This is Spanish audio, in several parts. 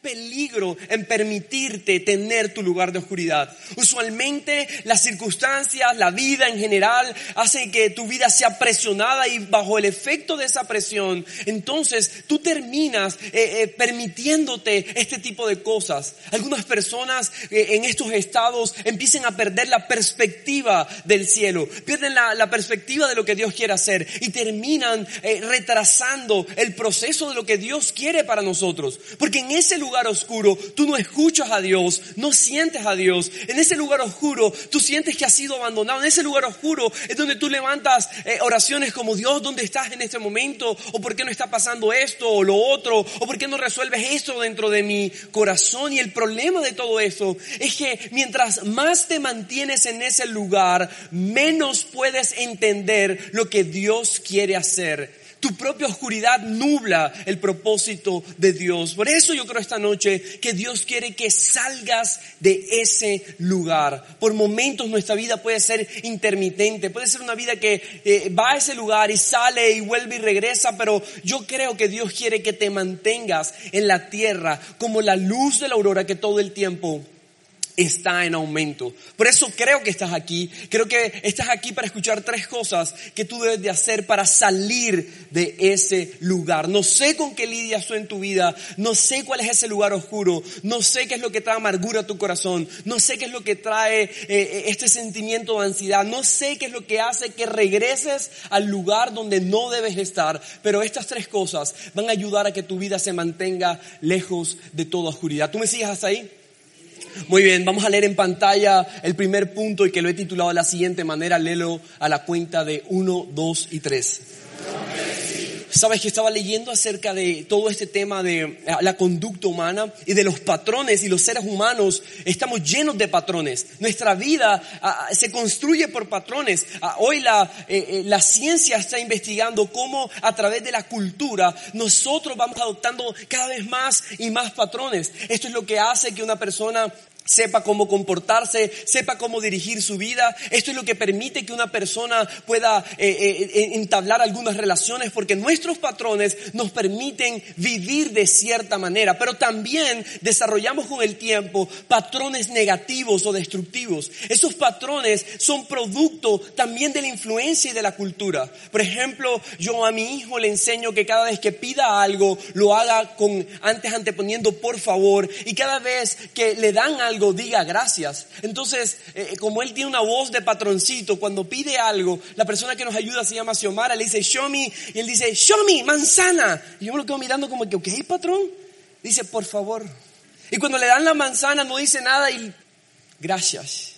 peligro en permitirte tener tu lugar de oscuridad. Usualmente las circunstancias, la vida en general, hacen que tu vida sea presionada y bajo el efecto de esa presión, entonces tú terminas eh, eh, permitiéndote este tipo de cosas. Algunas personas eh, en estos estados empiezan a perder la perspectiva del cielo, pierden la, la perspectiva de lo que Dios quiere hacer y terminan eh, retrasando el proceso de lo que Dios quiere para nosotros. Porque en ese lugar oscuro tú no escuchas a Dios, no sientes a Dios. En ese lugar oscuro tú sientes que has sido abandonado. En ese lugar oscuro es donde tú levantas eh, oraciones como Dios, ¿dónde estás en este momento? ¿O por qué no está pasando esto o lo otro? ¿O por qué no resuelves esto dentro de mi corazón? Y el problema de todo eso es que mientras más te mantienes en ese lugar, menos puedes entender lo que Dios quiere hacer. Tu propia oscuridad nubla el propósito de Dios. Por eso yo creo esta noche que Dios quiere que salgas de ese lugar. Por momentos nuestra vida puede ser intermitente, puede ser una vida que eh, va a ese lugar y sale y vuelve y regresa, pero yo creo que Dios quiere que te mantengas en la tierra como la luz de la aurora que todo el tiempo está en aumento. Por eso creo que estás aquí. Creo que estás aquí para escuchar tres cosas que tú debes de hacer para salir de ese lugar. No sé con qué lidias tú en tu vida. No sé cuál es ese lugar oscuro. No sé qué es lo que trae amargura a tu corazón. No sé qué es lo que trae eh, este sentimiento de ansiedad. No sé qué es lo que hace que regreses al lugar donde no debes estar. Pero estas tres cosas van a ayudar a que tu vida se mantenga lejos de toda oscuridad. ¿Tú me sigues hasta ahí? Muy bien, vamos a leer en pantalla el primer punto y que lo he titulado de la siguiente manera, léelo a la cuenta de 1, 2 y 3. Sabes que estaba leyendo acerca de todo este tema de eh, la conducta humana y de los patrones y los seres humanos estamos llenos de patrones. Nuestra vida ah, ah, se construye por patrones. Ah, hoy la, eh, eh, la ciencia está investigando cómo a través de la cultura nosotros vamos adoptando cada vez más y más patrones. Esto es lo que hace que una persona sepa cómo comportarse, sepa cómo dirigir su vida. Esto es lo que permite que una persona pueda eh, eh, eh, entablar algunas relaciones porque nuestros patrones nos permiten vivir de cierta manera, pero también desarrollamos con el tiempo patrones negativos o destructivos. Esos patrones son producto también de la influencia y de la cultura. Por ejemplo, yo a mi hijo le enseño que cada vez que pida algo, lo haga con antes anteponiendo por favor y cada vez que le dan algo, diga gracias. Entonces, eh, como él tiene una voz de patroncito, cuando pide algo, la persona que nos ayuda se llama Xiomara, le dice, show me, y él dice, show me, manzana. Y yo me lo quedo mirando como que, ok, patrón. Dice, por favor. Y cuando le dan la manzana no dice nada y gracias.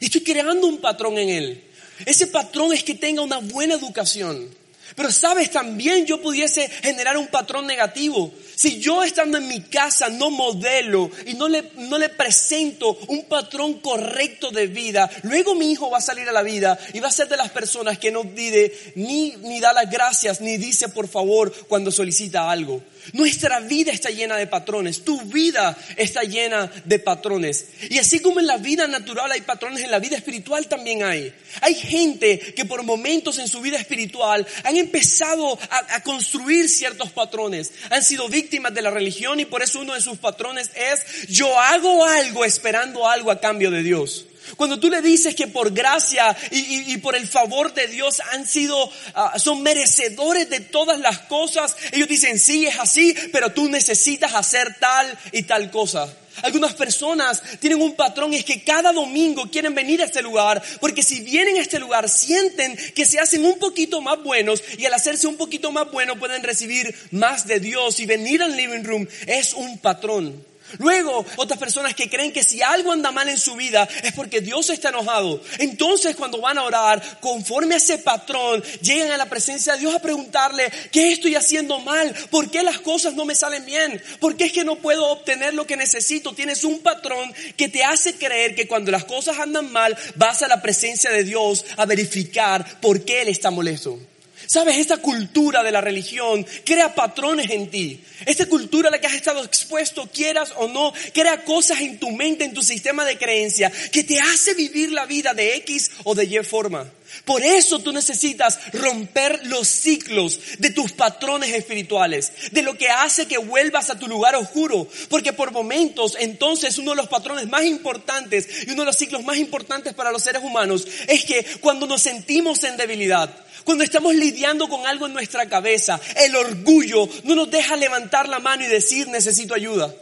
Y estoy creando un patrón en él. Ese patrón es que tenga una buena educación. Pero sabes, también yo pudiese generar un patrón negativo. Si yo estando en mi casa no modelo y no le, no le presento un patrón correcto de vida, luego mi hijo va a salir a la vida y va a ser de las personas que no pide ni, ni da las gracias ni dice por favor cuando solicita algo. Nuestra vida está llena de patrones, tu vida está llena de patrones. Y así como en la vida natural hay patrones, en la vida espiritual también hay. Hay gente que por momentos en su vida espiritual han empezado a, a construir ciertos patrones, han sido víctimas de la religión y por eso uno de sus patrones es yo hago algo esperando algo a cambio de Dios. Cuando tú le dices que por gracia y, por el favor de Dios han sido, ah, son merecedores de todas las cosas, ellos dicen, sí, es así, pero tú necesitas hacer tal y tal cosa. Algunas personas tienen un patrón es que cada domingo quieren venir a este lugar porque si vienen a este lugar sienten que se hacen un poquito más buenos y al hacerse un poquito más buenos pueden recibir más de Dios y venir al living room es un patrón. Luego, otras personas que creen que si algo anda mal en su vida es porque Dios está enojado. Entonces, cuando van a orar, conforme a ese patrón, llegan a la presencia de Dios a preguntarle, ¿qué estoy haciendo mal? ¿Por qué las cosas no me salen bien? ¿Por qué es que no puedo obtener lo que necesito? Tienes un patrón que te hace creer que cuando las cosas andan mal, vas a la presencia de Dios a verificar por qué Él está molesto. Sabes, esta cultura de la religión crea patrones en ti. Esta cultura a la que has estado expuesto, quieras o no, crea cosas en tu mente, en tu sistema de creencia, que te hace vivir la vida de X o de Y forma. Por eso tú necesitas romper los ciclos de tus patrones espirituales, de lo que hace que vuelvas a tu lugar oscuro. Porque por momentos, entonces, uno de los patrones más importantes y uno de los ciclos más importantes para los seres humanos es que cuando nos sentimos en debilidad, cuando estamos lidiando con algo en nuestra cabeza, el orgullo no nos deja levantar la mano y decir necesito ayuda.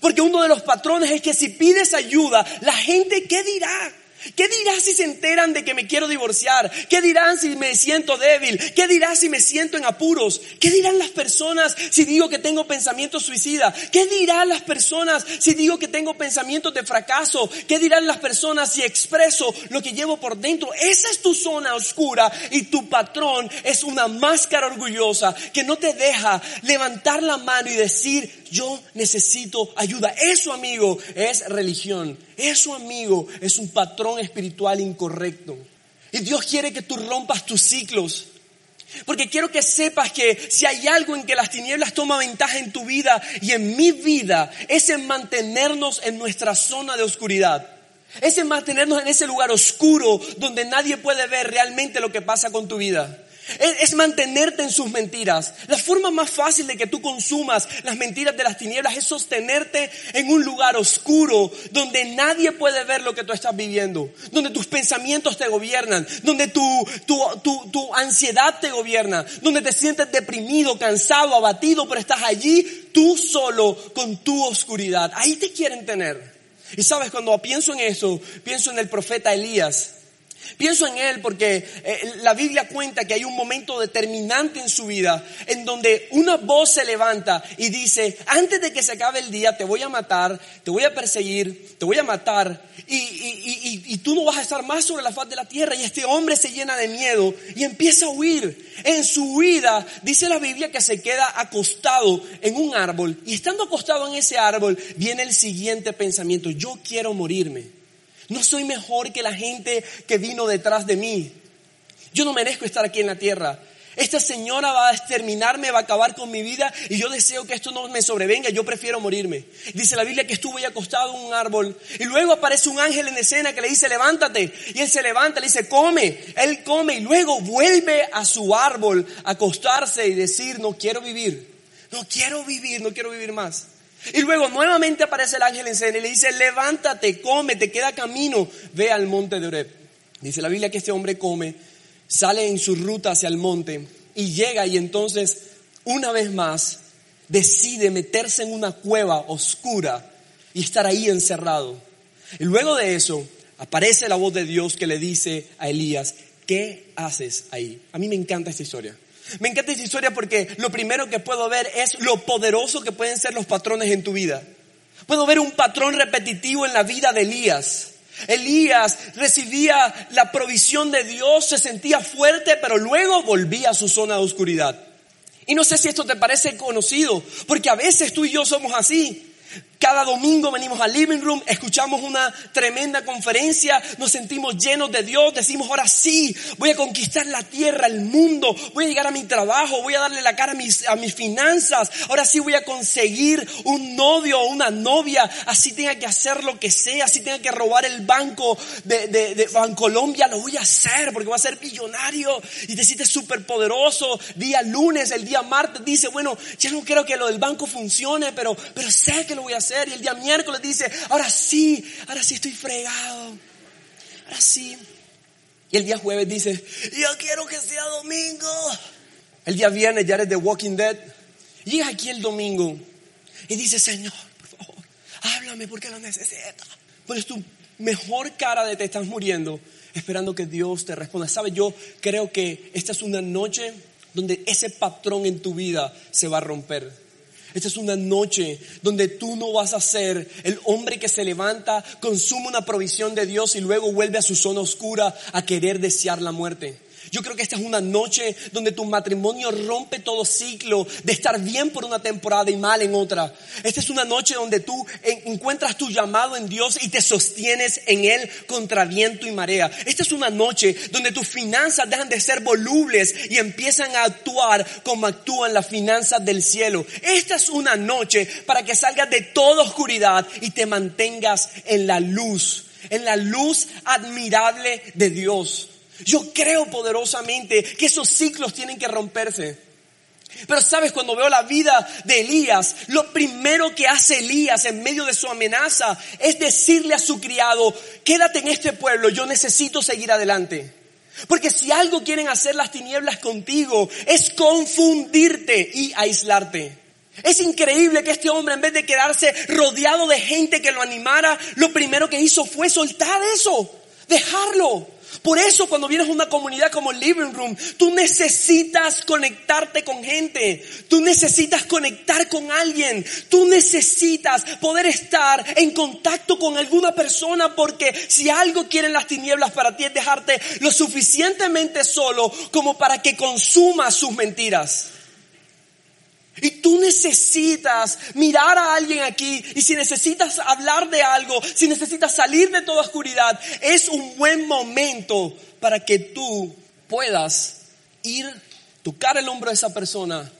Porque uno de los patrones es que si pides ayuda, la gente, ¿qué dirá? ¿Qué dirás si se enteran de que me quiero divorciar? ¿Qué dirán si me siento débil? ¿Qué dirás si me siento en apuros? ¿Qué dirán las personas si digo que tengo pensamientos suicidas? ¿Qué dirán las personas si digo que tengo pensamientos de fracaso? ¿Qué dirán las personas si expreso lo que llevo por dentro? Esa es tu zona oscura y tu patrón es una máscara orgullosa que no te deja levantar la mano y decir, yo necesito ayuda. Eso, amigo, es religión. Eso, amigo, es un patrón espiritual incorrecto. Y Dios quiere que tú rompas tus ciclos. Porque quiero que sepas que si hay algo en que las tinieblas toman ventaja en tu vida y en mi vida, es en mantenernos en nuestra zona de oscuridad. Es en mantenernos en ese lugar oscuro donde nadie puede ver realmente lo que pasa con tu vida. Es, mantenerte en sus mentiras. La forma más fácil de que tú consumas las mentiras de las tinieblas es sostenerte en un lugar oscuro donde nadie puede ver lo que tú estás viviendo, donde tus pensamientos te gobiernan, donde tu, tu, tu, tu ansiedad te gobierna, donde te sientes deprimido, cansado, abatido, pero estás allí tú solo con tu oscuridad. Ahí te quieren tener. Y sabes, cuando pienso en eso, pienso en el profeta Elías. Pienso en él porque eh, la Biblia cuenta que hay un momento determinante en su vida en donde una voz se levanta y dice, antes de que se acabe el día te voy a matar, te voy a perseguir, te voy a matar y, y tú no vas a estar más sobre la faz de la tierra. Y este hombre se llena de miedo y empieza a huir. En su huida dice la Biblia que se queda acostado en un árbol y estando acostado en ese árbol viene el siguiente pensamiento, yo quiero morirme. No soy mejor que la gente que vino detrás de mí. Yo no merezco estar aquí en la tierra. Esta señora va a exterminarme, va a acabar con mi vida y yo deseo que esto no me sobrevenga, yo prefiero morirme. Dice la Biblia que estuvo ahí acostado en un árbol y luego aparece un ángel en escena que le dice levántate y él se levanta, le dice come, él come y luego vuelve a su árbol a acostarse y decir no quiero vivir, no quiero vivir, no quiero vivir más. Y luego nuevamente aparece el ángel en escena y le dice, levántate, come, te queda camino, ve al monte de Oreb. Dice la Biblia que este hombre come, sale en su ruta hacia el monte y llega y entonces una vez más decide meterse en una cueva oscura y estar ahí encerrado. Y luego de eso aparece la voz de Dios que le dice a Elías, ¿qué haces ahí? A mí me encanta esta historia. Me encanta esta historia porque lo primero que puedo ver es lo poderoso que pueden ser los patrones en tu vida. Puedo ver un patrón repetitivo en la vida de Elías. Elías recibía la provisión de Dios, se sentía fuerte, pero luego volvía a su zona de oscuridad. Y no sé si esto te parece conocido, porque a veces tú y yo somos así. Cada domingo venimos al living room, escuchamos una tremenda conferencia, nos sentimos llenos de Dios, decimos ahora sí, voy a conquistar la tierra, el mundo, voy a llegar a mi trabajo, voy a darle la cara a mis, a mis finanzas, ahora sí voy a conseguir un novio o una novia, así tenga que hacer lo que sea, así tenga que robar el banco de, de, Bancolombia, lo voy a hacer porque voy a ser millonario y te sientes súper poderoso. Día lunes, el día martes dice, bueno, ya no quiero que lo del banco funcione, pero, pero sé que lo voy a hacer y el día miércoles dice, ahora sí, ahora sí estoy fregado. ahora sí. Y el día jueves dice, yo quiero que sea domingo. El día viernes ya eres de Walking Dead. Llega aquí el domingo y dice, Señor, por favor, háblame porque lo necesito. Pones tu mejor cara de te estás muriendo, esperando que Dios te responda. ¿Sabes? Yo creo que esta es una noche donde ese patrón en tu vida se va a romper. Esta es una noche donde tú no vas a ser el hombre que se levanta, consume una provisión de Dios y luego vuelve a su zona oscura a querer desear la muerte. Yo creo que esta es una noche donde tu matrimonio rompe todo ciclo de estar bien por una temporada y mal en otra. Esta es una noche donde tú encuentras tu llamado en Dios y te sostienes en Él contra viento y marea. Esta es una noche donde tus finanzas dejan de ser volubles y empiezan a actuar como actúan las finanzas del cielo. Esta es una noche para que salgas de toda oscuridad y te mantengas en la luz, en la luz admirable de Dios. Yo creo poderosamente que esos ciclos tienen que romperse. Pero sabes, cuando veo la vida de Elías, lo primero que hace Elías en medio de su amenaza es decirle a su criado, quédate en este pueblo, yo necesito seguir adelante. Porque si algo quieren hacer las tinieblas contigo es confundirte y aislarte. Es increíble que este hombre en vez de quedarse rodeado de gente que lo animara, lo primero que hizo fue soltar eso, dejarlo. Por eso cuando vienes a una comunidad como Living Room, tú necesitas conectarte con gente, tú necesitas conectar con alguien, tú necesitas poder estar en contacto con alguna persona porque si algo quieren las tinieblas para ti es dejarte lo suficientemente solo como para que consumas sus mentiras. Y tú necesitas mirar a alguien aquí y si necesitas hablar de algo, si necesitas salir de toda oscuridad, es un buen momento para que tú puedas ir, tocar el hombro de esa persona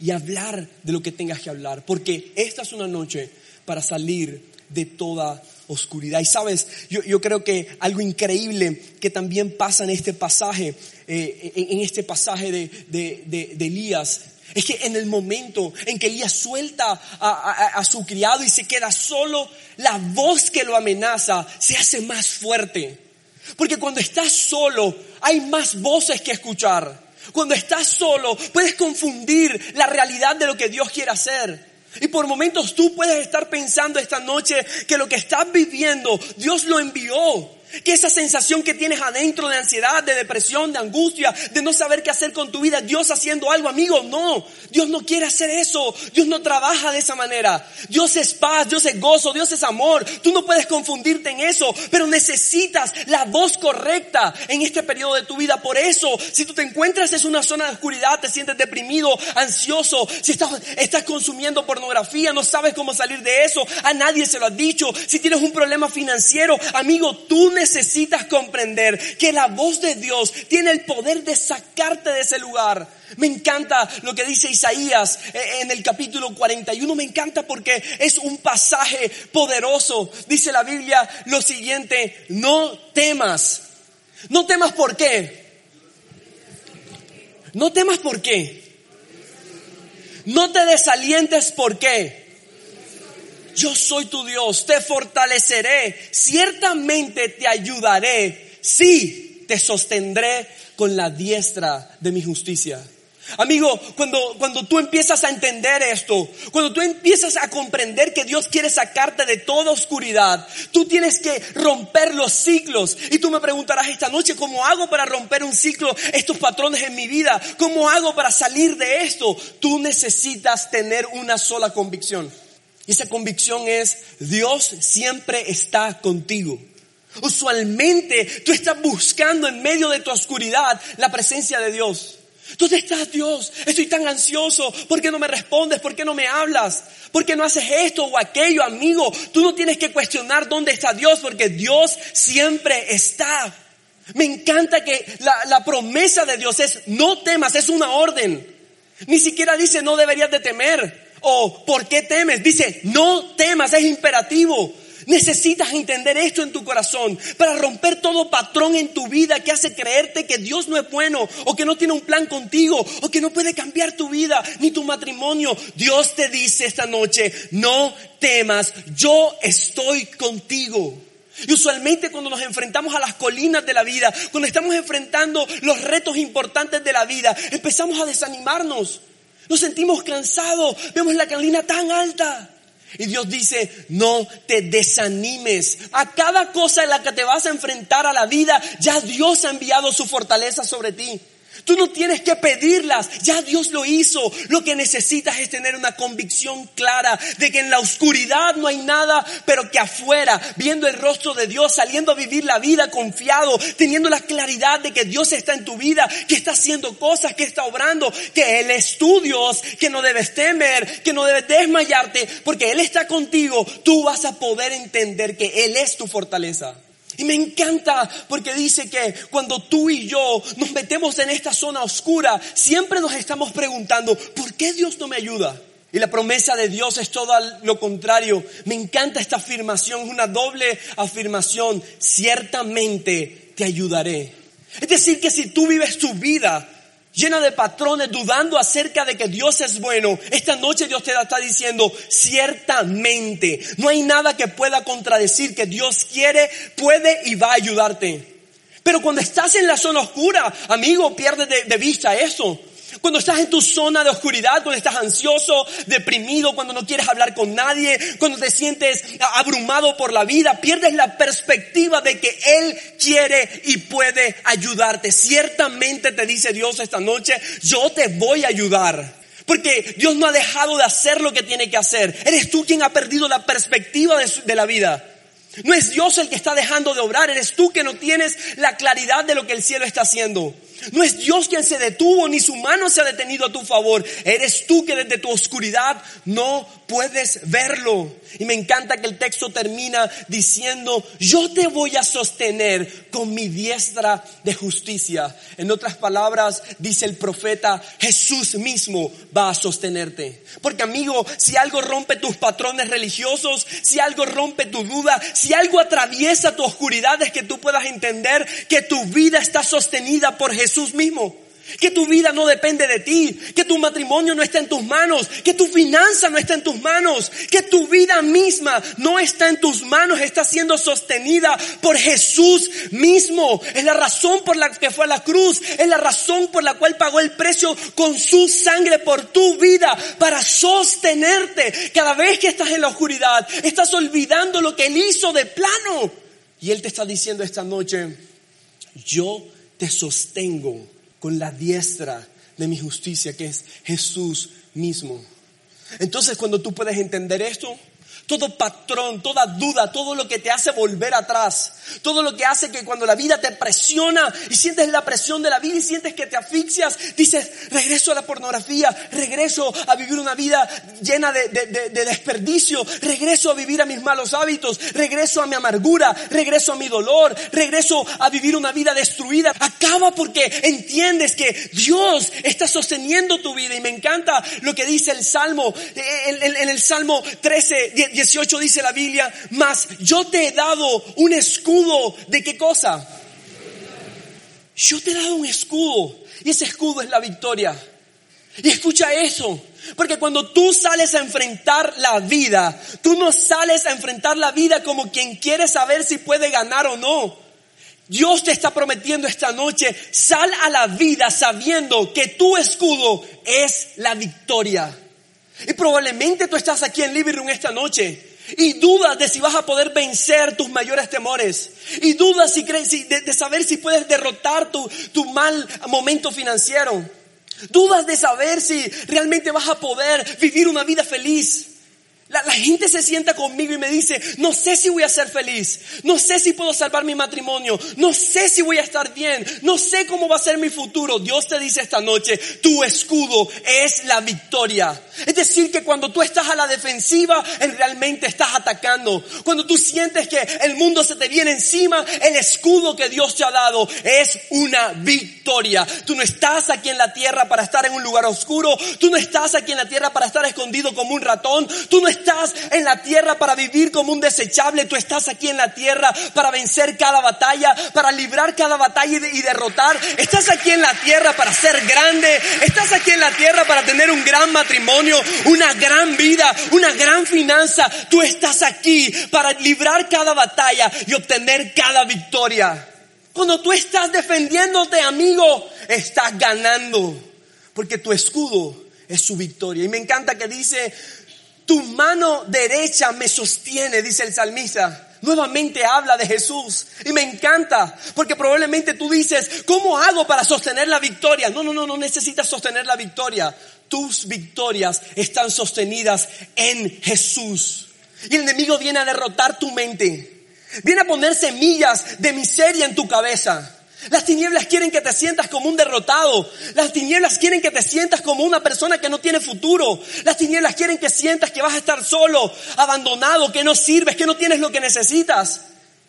y hablar de lo que tengas que hablar. Porque esta es una noche para salir de toda oscuridad. Y sabes, yo, creo que algo increíble que también pasa en este pasaje, eh, en, este pasaje de, de Elías, es que en el momento en que Elías suelta a, su criado y se queda solo, la voz que lo amenaza se hace más fuerte. Porque cuando estás solo hay más voces que escuchar. Cuando estás solo puedes confundir la realidad de lo que Dios quiere hacer. Y por momentos tú puedes estar pensando esta noche que lo que estás viviendo Dios lo envió. Que esa sensación que tienes adentro de ansiedad, de depresión, de angustia, de no saber qué hacer con tu vida, Dios haciendo algo, amigo, no. Dios no quiere hacer eso. Dios no trabaja de esa manera. Dios es paz, Dios es gozo, Dios es amor. Tú no puedes confundirte en eso, pero necesitas la voz correcta en este periodo de tu vida. Por eso, si tú te encuentras en una zona de oscuridad, te sientes deprimido, ansioso, si estás, estás consumiendo pornografía, no sabes cómo salir de eso, a nadie se lo has dicho. Si tienes un problema financiero, amigo, tú necesitas necesitas comprender que la voz de Dios tiene el poder de sacarte de ese lugar. Me encanta lo que dice Isaías eh, en el capítulo 41, me encanta porque es un pasaje poderoso. Dice la Biblia lo siguiente, no temas. No temas por qué. No temas por qué. No te desalientes por qué yo soy tu Dios, te fortaleceré, ciertamente te ayudaré, sí, te sostendré con la diestra de mi justicia. Amigo, cuando, cuando tú empiezas a entender esto, cuando tú empiezas a comprender que Dios quiere sacarte de toda oscuridad, tú tienes que romper los ciclos. Y tú me preguntarás esta noche, ¿cómo hago para romper un ciclo, estos patrones en mi vida? ¿Cómo hago para salir de esto? Tú necesitas tener una sola convicción. Y esa convicción es, Dios siempre está contigo. Usualmente tú estás buscando en medio de tu oscuridad la presencia de Dios. ¿Dónde estás Dios? Estoy tan ansioso. ¿Por qué no me respondes? ¿Por qué no me hablas? ¿Por qué no haces esto o aquello, amigo? Tú no tienes que cuestionar dónde está Dios porque Dios siempre está. Me encanta que la, la promesa de Dios es no temas, es una orden. Ni siquiera dice no deberías de temer o ¿por qué temes? Dice, no temas, es imperativo. Necesitas entender esto en tu corazón para romper todo patrón en tu vida que hace creerte que Dios no es bueno o que no tiene un plan contigo o que no puede cambiar tu vida ni tu matrimonio. Dios te dice esta noche, no temas, yo estoy contigo. Y usualmente cuando nos enfrentamos a las colinas de la vida, cuando estamos enfrentando los retos importantes de la vida, empezamos a desanimarnos. Nos sentimos cansados, vemos la colina tan alta. Y Dios dice, no te desanimes. A cada cosa en la que te vas a enfrentar a la vida, ya Dios ha enviado su fortaleza sobre ti. Tú no tienes que pedirlas, ya Dios lo hizo. Lo que necesitas es tener una convicción clara de que en la oscuridad no hay nada, pero que afuera, viendo el rostro de Dios, saliendo a vivir la vida confiado, teniendo la claridad de que Dios está en tu vida, que está haciendo cosas, que está obrando, que Él es tu Dios, que no debes temer, que no debes desmayarte, porque Él está contigo, tú vas a poder entender que Él es tu fortaleza. Y me encanta porque dice que cuando tú y yo nos metemos en esta zona oscura, siempre nos estamos preguntando, ¿por qué Dios no me ayuda? Y la promesa de Dios es todo lo contrario. Me encanta esta afirmación, es una doble afirmación. Ciertamente te ayudaré. Es decir, que si tú vives tu vida llena de patrones, dudando acerca de que Dios es bueno, esta noche Dios te está diciendo, ciertamente, no hay nada que pueda contradecir que Dios quiere, puede y va a ayudarte. Pero cuando estás en la zona oscura, amigo, pierdes de, de vista eso. Cuando estás en tu zona de oscuridad, cuando estás ansioso, deprimido, cuando no quieres hablar con nadie, cuando te sientes abrumado por la vida, pierdes la perspectiva de que Él quiere y puede ayudarte. Ciertamente te dice Dios esta noche, yo te voy a ayudar. Porque Dios no ha dejado de hacer lo que tiene que hacer. Eres tú quien ha perdido la perspectiva de, de la vida. No es Dios el que está dejando de obrar, eres tú que no tienes la claridad de lo que el cielo está haciendo. No es Dios quien se detuvo, ni su mano se ha detenido a tu favor. Eres tú que desde tu oscuridad no puedes verlo. Y me encanta que el texto termina diciendo, yo te voy a sostener con mi diestra de justicia. En otras palabras, dice el profeta, Jesús mismo va a sostenerte. Porque amigo, si algo rompe tus patrones religiosos, si algo rompe tu duda, si algo atraviesa tu oscuridad, es que tú puedas entender que tu vida está sostenida por Jesús mismo. Que tu vida no depende de ti, que tu matrimonio no está en tus manos, que tu finanza no está en tus manos, que tu vida misma no está en tus manos, está siendo sostenida por Jesús mismo. Es la razón por la que fue a la cruz, es la razón por la cual pagó el precio con su sangre por tu vida para sostenerte. Cada vez que estás en la oscuridad, estás olvidando lo que Él hizo de plano. Y Él te está diciendo esta noche, yo te sostengo con la diestra de mi justicia, que es Jesús mismo. Entonces, cuando tú puedes entender esto, todo patrón, toda duda, todo lo que te hace volver atrás, todo lo que hace que cuando la vida te presiona y sientes la presión de la vida y sientes que te asfixias, dices, regreso a la pornografía, regreso a vivir una vida llena de, de, desperdicio, regreso a vivir a mis malos hábitos, regreso a mi amargura, regreso a mi dolor, regreso a vivir una vida destruida. Acaba porque entiendes que Dios está sosteniendo tu vida y me encanta lo que dice el Salmo, en, en el Salmo 13, 18 dice la Biblia, mas yo te he dado un escudo de qué cosa? Yo te he dado un escudo y ese escudo es la victoria. Y escucha eso, porque cuando tú sales a enfrentar la vida, tú no sales a enfrentar la vida como quien quiere saber si puede ganar o no. Dios te está prometiendo esta noche, sal a la vida sabiendo que tu escudo es la victoria. Y probablemente tú estás aquí en Living Room esta noche y dudas de si vas a poder vencer tus mayores temores. Y dudas si crees, de, de, saber si puedes derrotar tu, tu mal momento financiero. Dudas de saber si realmente vas a poder vivir una vida feliz. La, gente se sienta conmigo y me dice, no sé si voy a ser feliz, no sé si puedo salvar mi matrimonio, no sé si voy a estar bien, no sé cómo va a ser mi futuro. Dios te dice esta noche, tu escudo es la victoria. Es decir, que cuando tú estás a la defensiva, realmente estás atacando. Cuando tú sientes que el mundo se te viene encima, el escudo que Dios te ha dado es una victoria. Tú no estás aquí en la tierra para estar en un lugar oscuro, tú no estás aquí en la tierra para estar escondido como un ratón, tú no estás en la tierra para vivir como un desechable, tú estás aquí en la tierra para vencer cada batalla, para librar cada batalla y, derrotar. Estás aquí en la tierra para ser grande, estás aquí en la tierra para tener un gran matrimonio, una gran vida, una gran finanza. Tú estás aquí para librar cada batalla y obtener cada victoria. Cuando tú estás defendiéndote, amigo, estás ganando. Porque tu escudo es su victoria. Y me encanta que dice, tu mano derecha me sostiene, dice el salmista. Nuevamente habla de Jesús. Y me encanta, porque probablemente tú dices, ¿cómo hago para sostener la victoria? No, no, no, no necesitas sostener la victoria. Tus victorias están sostenidas en Jesús. Y el enemigo viene a derrotar tu mente. Viene a poner semillas de miseria en tu cabeza. Las tinieblas quieren que te sientas como un derrotado. Las tinieblas quieren que te sientas como una persona que no tiene futuro. Las tinieblas quieren que sientas que vas a estar solo, abandonado, que no sirves, que no tienes lo que necesitas.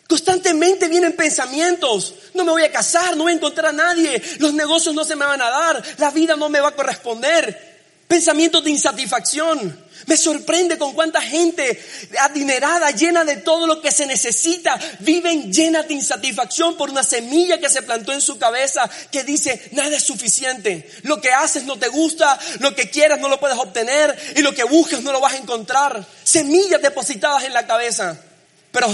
Constantemente vienen pensamientos. No me voy a casar, no voy a encontrar a nadie. Los negocios no se me van a dar. La vida no me va a corresponder. Pensamientos de insatisfacción. Me sorprende con cuánta gente adinerada, llena de todo lo que se necesita, viven llenas de insatisfacción por una semilla que se plantó en su cabeza que dice, nada es suficiente. Lo que haces no te gusta, lo que quieras no lo puedes obtener y lo que buscas no lo vas a encontrar. Semillas depositadas en la cabeza. Pero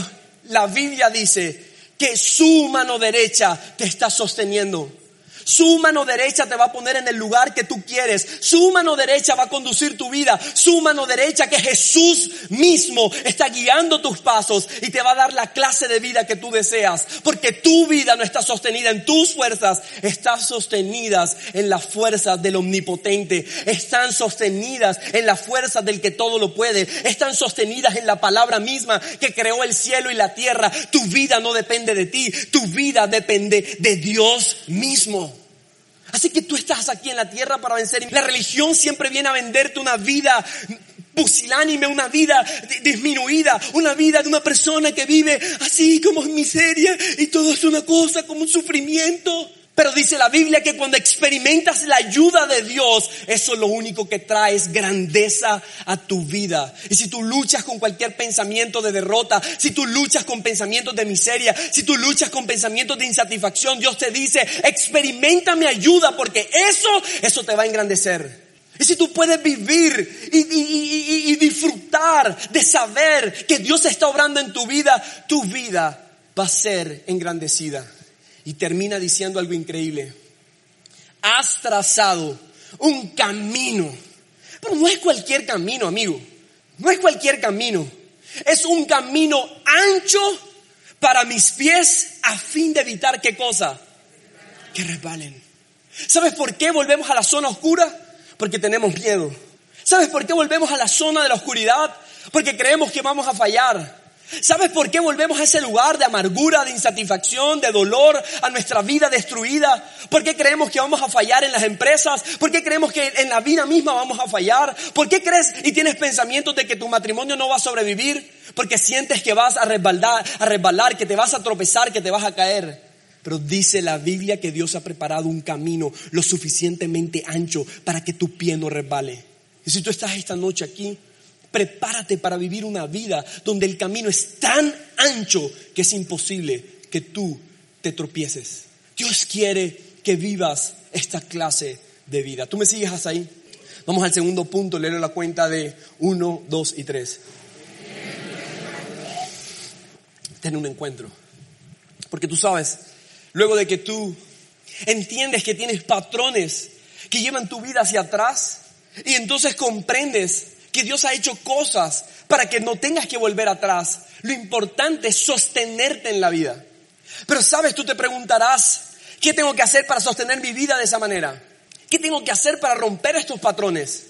la Biblia dice que su mano derecha te está sosteniendo. Su mano derecha te va a poner en el lugar que tú quieres. Su mano derecha va a conducir tu vida. Su mano derecha que Jesús mismo está guiando tus pasos y te va a dar la clase de vida que tú deseas. Porque tu vida no está sostenida en tus fuerzas, está sostenidas en las fuerzas del omnipotente. Están sostenidas en las fuerzas del que todo lo puede. Están sostenidas en la palabra misma que creó el cielo y la tierra. Tu vida no depende de ti, tu vida depende de Dios mismo. Así que tú estás aquí en la tierra para vencer. La religión siempre viene a venderte una vida pusilánime, una vida disminuida, una vida de una persona que vive así como en miseria y todo es una cosa como un sufrimiento. Pero dice la Biblia que cuando experimentas la ayuda de Dios, eso es lo único que trae es grandeza a tu vida. Y si tú luchas con cualquier pensamiento de derrota, si tú luchas con pensamientos de miseria, si tú luchas con pensamientos de insatisfacción, Dios te dice, experimenta mi ayuda porque eso, eso te va a engrandecer. Y si tú puedes vivir y, disfrutar de saber que Dios está obrando en tu vida, tu vida va a ser engrandecida. Y termina diciendo algo increíble. Has trazado un camino. Pero no es cualquier camino, amigo. No es cualquier camino. Es un camino ancho para mis pies a fin de evitar qué cosa? Que resbalen. ¿Sabes por qué volvemos a la zona oscura? Porque tenemos miedo. ¿Sabes por qué volvemos a la zona de la oscuridad? Porque creemos que vamos a fallar. ¿Sabes por qué volvemos a ese lugar de amargura, de insatisfacción, de dolor, a nuestra vida destruida? ¿Por qué creemos que vamos a fallar en las empresas? ¿Por qué creemos que en la vida misma vamos a fallar? ¿Por qué crees y tienes pensamientos de que tu matrimonio no va a sobrevivir? Porque sientes que vas a resbalar, a resbalar, que te vas a tropezar, que te vas a caer. Pero dice la Biblia que Dios ha preparado un camino lo suficientemente ancho para que tu pie no resbale. Y si tú estás esta noche aquí prepárate para vivir una vida donde el camino es tan ancho que es imposible que tú te tropieces. Dios quiere que vivas esta clase de vida. ¿Tú me sigues hasta ahí? Vamos al segundo punto, léelo la cuenta de 1, 2 y 3. Ten un encuentro. Porque tú sabes, luego de que tú entiendes que tienes patrones que llevan tu vida hacia atrás y entonces comprendes que Dios ha hecho cosas para que no tengas que volver atrás. Lo importante es sostenerte en la vida. Pero sabes, tú te preguntarás, ¿qué tengo que hacer para sostener mi vida de esa manera? ¿Qué tengo que hacer para romper estos patrones?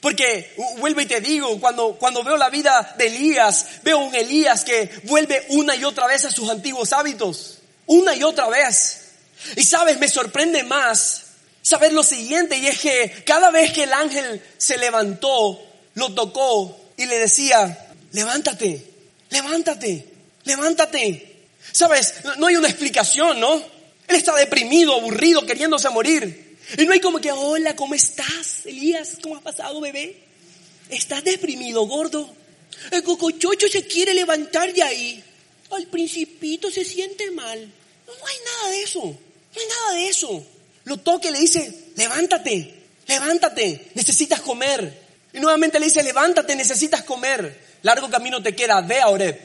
Porque vuelvo y te digo, cuando, cuando veo la vida de Elías, veo un Elías que vuelve una y otra vez a sus antiguos hábitos. Una y otra vez. Y sabes, me sorprende más saber lo siguiente, y es que cada vez que el ángel se levantó, lo tocó y le decía, levántate, levántate, levántate. Sabes, no hay una explicación, ¿no? Él está deprimido, aburrido, queriéndose morir. Y no hay como que, hola, ¿cómo estás, Elías? ¿Cómo has pasado, bebé? ¿Estás deprimido, gordo? El cocochocho se quiere levantar de ahí. El principito se siente mal. No, no hay nada de eso. No hay nada de eso. Lo toque y le dice, levántate, levántate, necesitas comer. Y nuevamente le dice, levántate, necesitas comer. Largo camino te queda, ve a Oreb.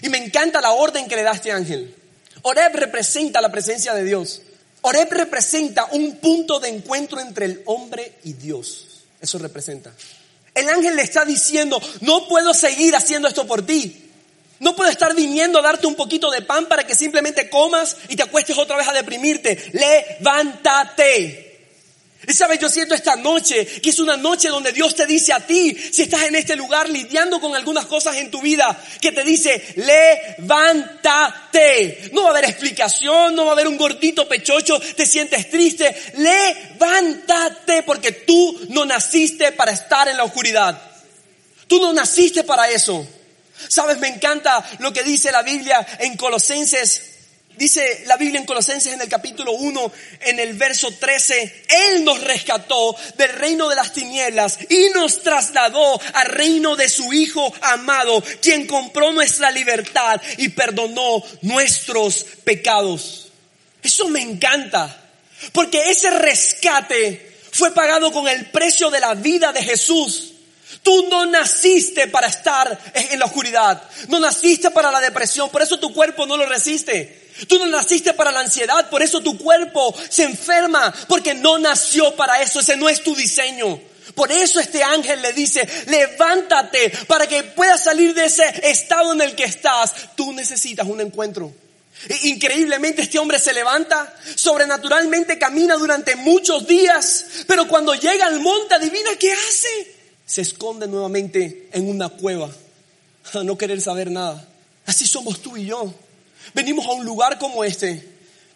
Y me encanta la orden que le da este ángel. Oreb representa la presencia de Dios. Oreb representa un punto de encuentro entre el hombre y Dios. Eso representa. El ángel le está diciendo, no puedo seguir haciendo esto por ti. No puedo estar viniendo a darte un poquito de pan para que simplemente comas y te acuestes otra vez a deprimirte. Levántate. Y sabes, yo siento esta noche que es una noche donde Dios te dice a ti, si estás en este lugar lidiando con algunas cosas en tu vida, que te dice, levántate. No va a haber explicación, no va a haber un gordito pechocho, te sientes triste. Levántate porque tú no naciste para estar en la oscuridad. Tú no naciste para eso. Sabes, me encanta lo que dice la Biblia en Colosenses Dice la Biblia en Colosenses en el capítulo 1, en el verso 13, Él nos rescató del reino de las tinieblas y nos trasladó al reino de su Hijo amado, quien compró nuestra libertad y perdonó nuestros pecados. Eso me encanta, porque ese rescate fue pagado con el precio de la vida de Jesús. Tú no naciste para estar en la oscuridad, no naciste para la depresión, por eso tu cuerpo no lo resiste. Tú no naciste para la ansiedad, por eso tu cuerpo se enferma, porque no nació para eso, ese no es tu diseño. Por eso este ángel le dice, levántate para que puedas salir de ese estado en el que estás. Tú necesitas un encuentro. E increíblemente este hombre se levanta, sobrenaturalmente camina durante muchos días, pero cuando llega al monte, adivina qué hace. Se esconde nuevamente en una cueva, a no querer saber nada. Así somos tú y yo. Venimos a un lugar como este,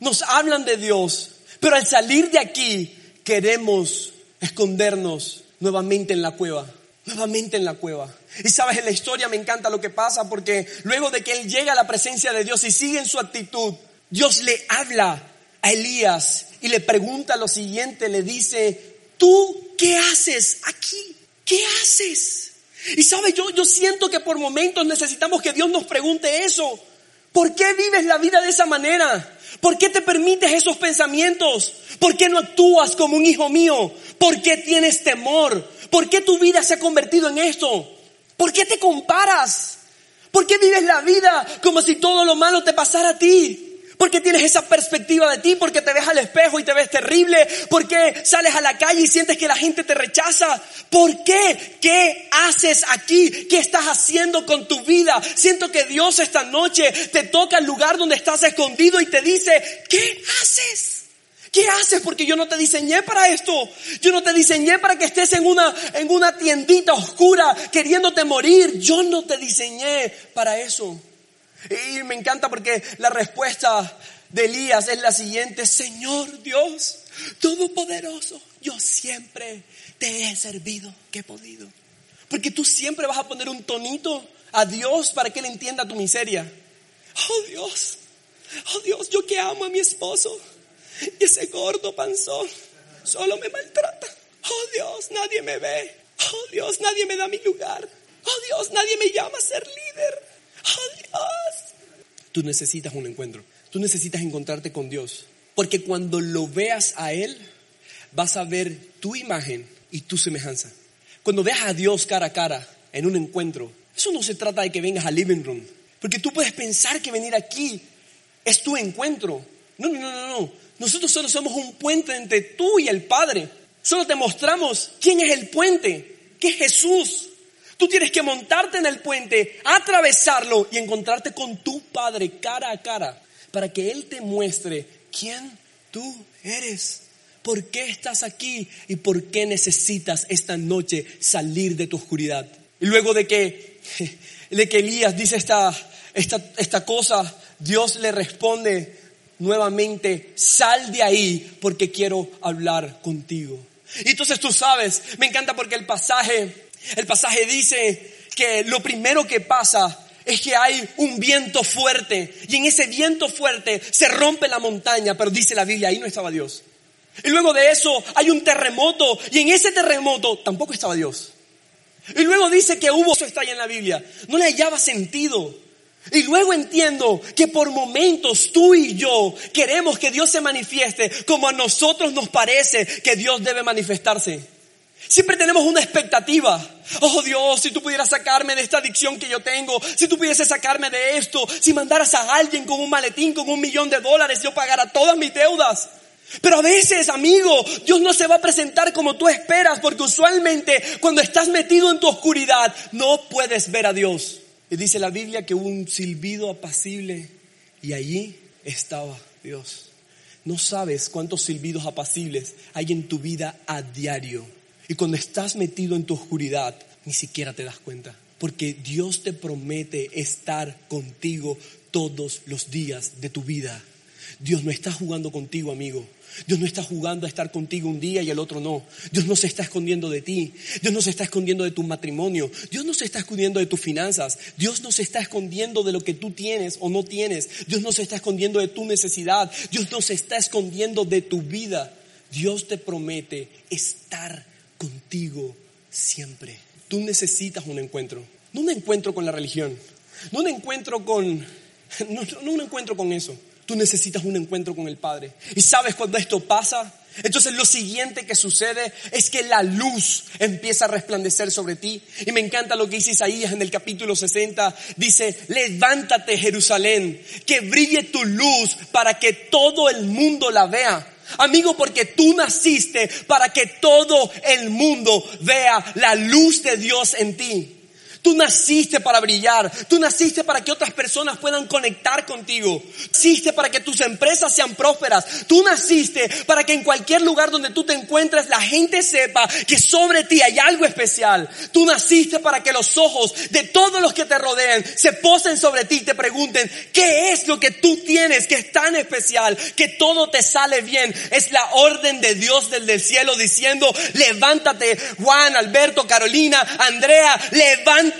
nos hablan de Dios, pero al salir de aquí queremos escondernos nuevamente en la cueva, nuevamente en la cueva. Y sabes, en la historia me encanta lo que pasa porque luego de que él llega a la presencia de Dios y sigue en su actitud, Dios le habla a Elías y le pregunta lo siguiente, le dice, ¿tú qué haces aquí? ¿Qué haces? Y sabes, yo, yo siento que por momentos necesitamos que Dios nos pregunte eso. ¿Por qué vives la vida de esa manera? ¿Por qué te permites esos pensamientos? ¿Por qué no actúas como un hijo mío? ¿Por qué tienes temor? ¿Por qué tu vida se ha convertido en esto? ¿Por qué te comparas? ¿Por qué vives la vida como si todo lo malo te pasara a ti? Porque tienes esa perspectiva de ti, porque te ves al espejo y te ves terrible, porque sales a la calle y sientes que la gente te rechaza. ¿Por qué? ¿Qué haces aquí? ¿Qué estás haciendo con tu vida? Siento que Dios esta noche te toca el lugar donde estás escondido y te dice, ¿qué haces? ¿Qué haces? Porque yo no te diseñé para esto. Yo no te diseñé para que estés en una, en una tiendita oscura queriéndote morir. Yo no te diseñé para eso. Y me encanta porque la respuesta de Elías es la siguiente, Señor Dios Todopoderoso, yo siempre te he servido que he podido. Porque tú siempre vas a poner un tonito a Dios para que Él entienda tu miseria. Oh Dios, oh Dios, yo que amo a mi esposo y ese gordo panzón solo me maltrata. Oh Dios, nadie me ve. Oh Dios, nadie me da mi lugar. Oh Dios, nadie me llama a ser líder. Oh Dios. Tú necesitas un encuentro. Tú necesitas encontrarte con Dios. Porque cuando lo veas a Él, vas a ver tu imagen y tu semejanza. Cuando veas a Dios cara a cara en un encuentro, eso no se trata de que vengas al living room. Porque tú puedes pensar que venir aquí es tu encuentro. No, no, no, no, no. Nosotros solo somos un puente entre tú y el Padre. Solo te mostramos quién es el puente, que es Jesús. Tú tienes que montarte en el puente, atravesarlo y encontrarte con tu Padre cara a cara para que Él te muestre quién tú eres, por qué estás aquí y por qué necesitas esta noche salir de tu oscuridad. Y luego de que, de que Elías dice esta, esta, esta cosa, Dios le responde nuevamente, sal de ahí porque quiero hablar contigo. Y entonces tú sabes, me encanta porque el pasaje el pasaje dice que lo primero que pasa es que hay un viento fuerte y en ese viento fuerte se rompe la montaña, pero dice la Biblia, ahí no estaba Dios. Y luego de eso hay un terremoto y en ese terremoto tampoco estaba Dios. Y luego dice que hubo, eso está en la Biblia, no le hallaba sentido. Y luego entiendo que por momentos tú y yo queremos que Dios se manifieste como a nosotros nos parece que Dios debe manifestarse. Siempre tenemos una expectativa. Oh Dios, si tú pudieras sacarme de esta adicción que yo tengo, si tú pudieses sacarme de esto, si mandaras a alguien con un maletín con un millón de dólares, yo pagara todas mis deudas. Pero a veces, amigo, Dios no se va a presentar como tú esperas, porque usualmente cuando estás metido en tu oscuridad no puedes ver a Dios. Y dice la Biblia que hubo un silbido apacible y allí estaba Dios. No sabes cuántos silbidos apacibles hay en tu vida a diario. Y cuando estás metido en tu oscuridad, ni siquiera te das cuenta. Porque Dios te promete estar contigo todos los días de tu vida. Dios no está jugando contigo, amigo. Dios no está jugando a estar contigo un día y el otro no. Dios no se está escondiendo de ti. Dios no se está escondiendo de tu matrimonio. Dios no se está escondiendo de tus finanzas. Dios no se está escondiendo de lo que tú tienes o no tienes. Dios no se está escondiendo de tu necesidad. Dios no se está escondiendo de tu vida. Dios te promete estar contigo siempre. Tú necesitas un encuentro. No un encuentro con la religión. No un encuentro con... No, un encuentro con eso. Tú necesitas un encuentro con el Padre. Y sabes cuando esto pasa, entonces lo siguiente que sucede es que la luz empieza a resplandecer sobre ti. Y me encanta lo que dice Isaías en el capítulo 60. Dice, levántate Jerusalén, que brille tu luz para que todo el mundo la vea. Amigo, porque tú naciste para que todo el mundo vea la luz de Dios en ti. Tú naciste para brillar. Tú naciste para que otras personas puedan conectar contigo. Naciste para que tus empresas sean prósperas. Tú naciste para que en cualquier lugar donde tú te encuentres la gente sepa que sobre ti hay algo especial. Tú naciste para que los ojos de todos los que te rodean se posen sobre ti y te pregunten, ¿qué es lo que tú tienes que es tan especial? Que todo te sale bien. Es la orden de Dios del, del cielo diciendo, levántate Juan, Alberto, Carolina, Andrea, levántate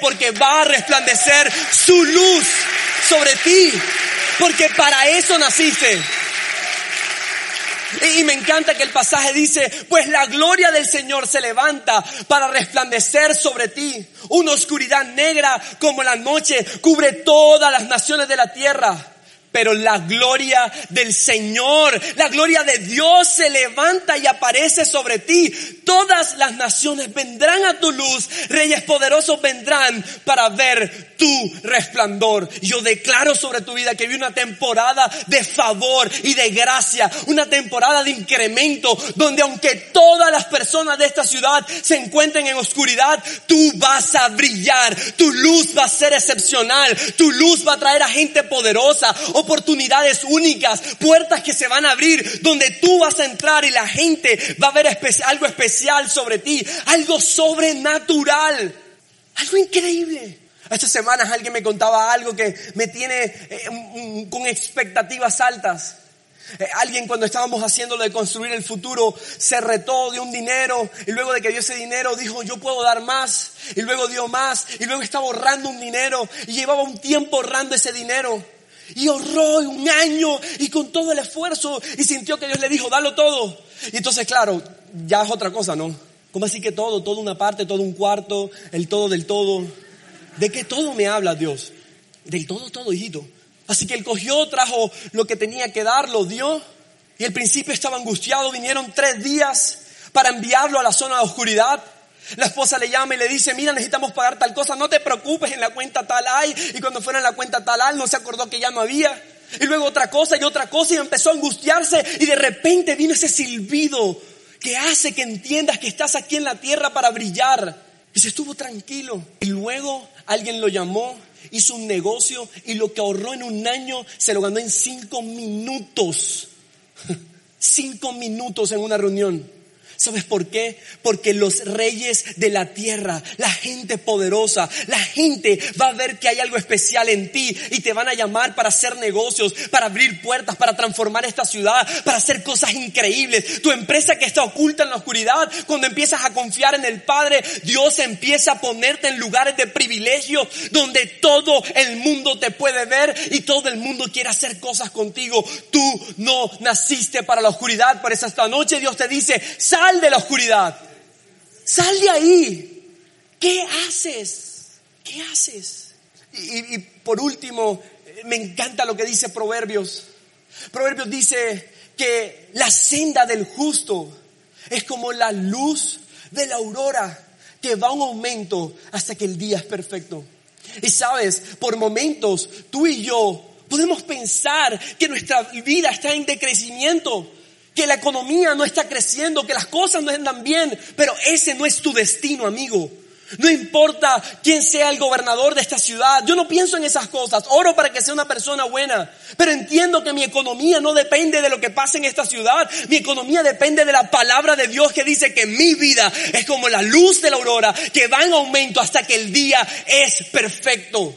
porque va a resplandecer su luz sobre ti. Porque para eso naciste. Y me encanta que el pasaje dice, pues la gloria del Señor se levanta para resplandecer sobre ti. Una oscuridad negra como la noche cubre todas las naciones de la tierra pero la gloria del Señor, la gloria de Dios se levanta y aparece sobre ti. Todas las naciones vendrán a tu luz, reyes poderosos vendrán para ver tu resplandor. Yo declaro sobre tu vida que vi una temporada de favor y de gracia, una temporada de incremento, donde aunque todas las personas de esta ciudad se encuentren en oscuridad, tú vas a brillar, tu luz va a ser excepcional, tu luz va a traer a gente poderosa oportunidades únicas, puertas que se van a abrir donde tú vas a entrar y la gente va a ver algo especial sobre ti, algo sobrenatural, algo increíble. Estas semanas alguien me contaba algo que me tiene eh, con expectativas altas. Eh, alguien cuando estábamos haciendo lo de construir el futuro se retó, dio un dinero y luego de que dio ese dinero dijo yo puedo dar más y luego dio más y luego estaba ahorrando un dinero y llevaba un tiempo ahorrando ese dinero. Y ahorró un año y con todo el esfuerzo y sintió que Dios le dijo, dalo todo. Y entonces, claro, ya es otra cosa, ¿no? ¿Cómo así que todo? Todo una parte, todo un cuarto, el todo del todo. ¿De qué todo me habla Dios? Del todo, todo, hijito. Así que él cogió, trajo lo que tenía que dar, lo dio. Y el principio estaba angustiado. Vinieron tres días para enviarlo a la zona de oscuridad. La esposa le llama y le dice, mira, necesitamos pagar tal cosa, no te preocupes, en la cuenta tal hay. Y cuando fuera en la cuenta tal hay, no se acordó que ya no había. Y luego otra cosa y otra cosa y empezó a angustiarse y de repente vino ese silbido que hace que entiendas que estás aquí en la tierra para brillar. Y se estuvo tranquilo. Y luego alguien lo llamó, hizo un negocio y lo que ahorró en un año se lo ganó en cinco minutos. cinco minutos en una reunión. ¿Sabes por qué? Porque los reyes de la tierra, la gente poderosa, la gente va a ver que hay algo especial en ti y te van a llamar para hacer negocios, para abrir puertas, para transformar esta ciudad, para hacer cosas increíbles. Tu empresa que está oculta en la oscuridad, cuando empiezas a confiar en el Padre, Dios empieza a ponerte en lugares de privilegio donde todo el mundo te puede ver y todo el mundo quiere hacer cosas contigo. Tú no naciste para la oscuridad, por eso esta noche Dios te dice, de la oscuridad. Sal de ahí. ¿Qué haces? ¿Qué haces? Y, por último, me encanta lo que dice Proverbios. Proverbios dice que la senda del justo es como la luz de la aurora que va un aumento hasta que el día es perfecto. Y sabes, por momentos tú y yo podemos pensar que nuestra vida está en decrecimiento, que la economía no está creciendo, que las cosas no andan bien, pero ese no es tu destino, amigo. No importa quién sea el gobernador de esta ciudad, yo no pienso en esas cosas, oro para que sea una persona buena, pero entiendo que mi economía no depende de lo que pasa en esta ciudad, mi economía depende de la palabra de Dios que dice que mi vida es como la luz de la aurora, que va en aumento hasta que el día es perfecto.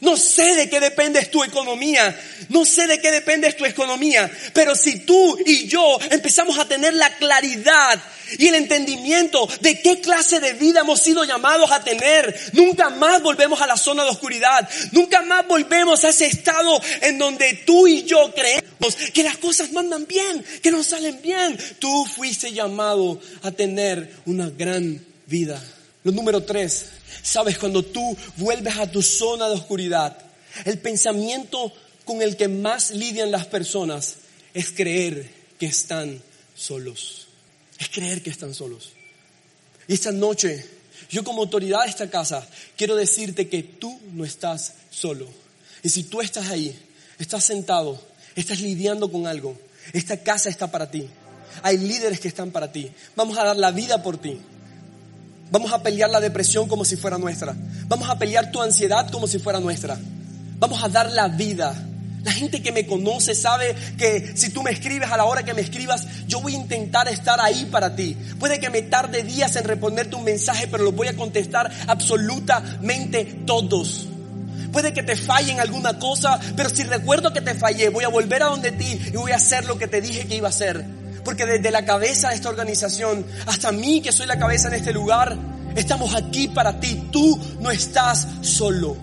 No sé de qué depende tu economía, no sé de qué depende tu economía, pero si tú y yo empezamos a tener la claridad y el entendimiento de qué clase de vida hemos sido llamados a tener, nunca más volvemos a la zona de oscuridad, nunca más volvemos a ese estado en donde tú y yo creemos que las cosas no andan bien, que no salen bien. Tú fuiste llamado a tener una gran vida. Lo número tres, Sabes, cuando tú vuelves a tu zona de oscuridad, el pensamiento con el que más lidian las personas es creer que están solos. Es creer que están solos. Y esta noche, yo como autoridad de esta casa, quiero decirte que tú no estás solo. Y si tú estás ahí, estás sentado, estás lidiando con algo, esta casa está para ti. Hay líderes que están para ti. Vamos a dar la vida por ti. Vamos a pelear la depresión como si fuera nuestra. Vamos a pelear tu ansiedad como si fuera nuestra. Vamos a dar la vida. La gente que me conoce sabe que si tú me escribes a la hora que me escribas, yo voy a intentar estar ahí para ti. Puede que me tarde días en responderte un mensaje, pero lo voy a contestar absolutamente todos. Puede que te falle en alguna cosa, pero si recuerdo que te fallé, voy a volver a donde ti y voy a hacer lo que te dije que iba a hacer. Porque desde la cabeza de esta organización hasta mí que soy la cabeza en este lugar, estamos aquí para ti. Tú no estás solo.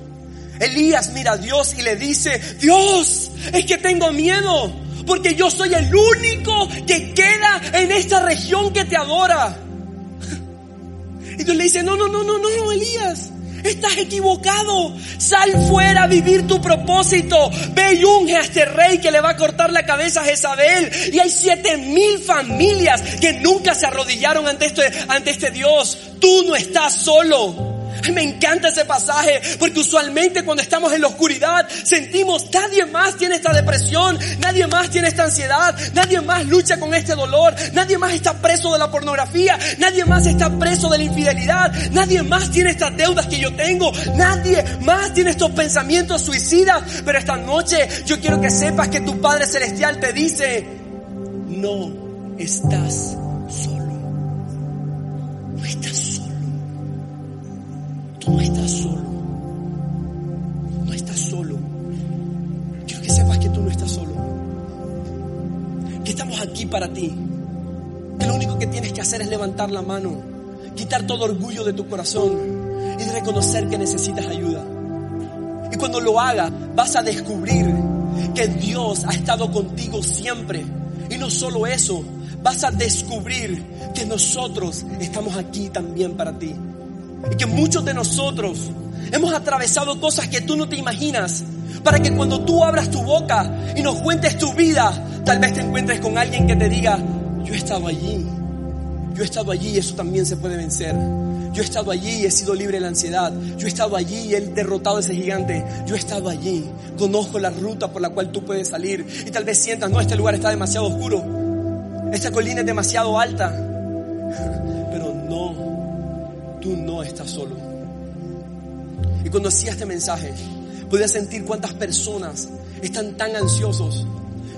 Elías mira a Dios y le dice, Dios, es que tengo miedo, porque yo soy el único que queda en esta región que te adora. Y Dios le dice, no, no, no, no, no, Elías, Estás equivocado. Sal fuera a vivir tu propósito. Ve y unge a este rey que le va a cortar la cabeza a Jezabel. Y hay siete mil familias que nunca se arrodillaron ante este, ante este Dios. Tú no estás solo. Me encanta ese pasaje porque usualmente cuando estamos en la oscuridad sentimos nadie más tiene esta depresión, nadie más tiene esta ansiedad, nadie más lucha con este dolor, nadie más está preso de la pornografía, nadie más está preso de la infidelidad, nadie más tiene estas deudas que yo tengo, nadie más tiene estos pensamientos suicidas. Pero esta noche yo quiero que sepas que tu Padre Celestial te dice, no estás solo. No estás solo no estás solo. No estás solo. Quiero que sepas que tú no estás solo. Que estamos aquí para ti. Que lo único que tienes que hacer es levantar la mano, quitar todo orgullo de tu corazón y reconocer que necesitas ayuda. Y cuando lo hagas, vas a descubrir que Dios ha estado contigo siempre. Y no solo eso, vas a descubrir que nosotros estamos aquí también para ti. Y que muchos de nosotros hemos atravesado cosas que tú no te imaginas. Para que cuando tú abras tu boca y nos cuentes tu vida, tal vez te encuentres con alguien que te diga, yo he estado allí. Yo he estado allí y eso también se puede vencer. Yo he estado allí y he sido libre de la ansiedad. Yo he estado allí y he derrotado a ese gigante. Yo he estado allí. Conozco la ruta por la cual tú puedes salir. Y tal vez sientas, no, este lugar está demasiado oscuro. Esta colina es demasiado alta. Tú no estás solo. Y cuando hacía este mensaje, podía sentir cuántas personas están tan ansiosos,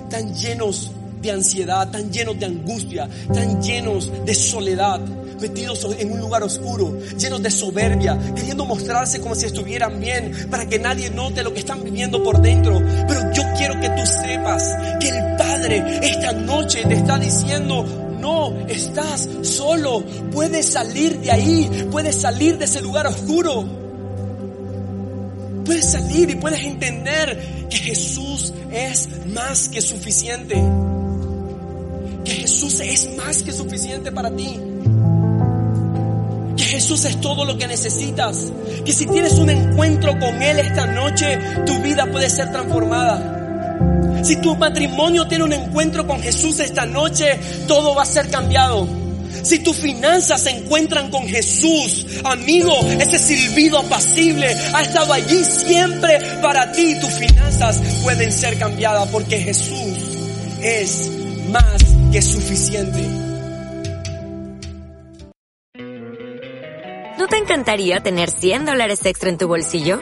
tan llenos de ansiedad, tan llenos de angustia, tan llenos de soledad, metidos en un lugar oscuro, llenos de soberbia, queriendo mostrarse como si estuvieran bien, para que nadie note lo que están viviendo por dentro. Pero yo quiero que tú sepas que el Padre esta noche te está diciendo, no estás solo. Puedes salir de ahí. Puedes salir de ese lugar oscuro. Puedes salir y puedes entender que Jesús es más que suficiente. Que Jesús es más que suficiente para ti. Que Jesús es todo lo que necesitas. Que si tienes un encuentro con Él esta noche, tu vida puede ser transformada. Si tu matrimonio tiene un encuentro con Jesús esta noche, todo va a ser cambiado. Si tus finanzas se encuentran con Jesús, amigo, ese silbido apacible ha estado allí siempre para ti. Tus finanzas pueden ser cambiadas porque Jesús es más que suficiente. ¿No te encantaría tener 100 dólares extra en tu bolsillo?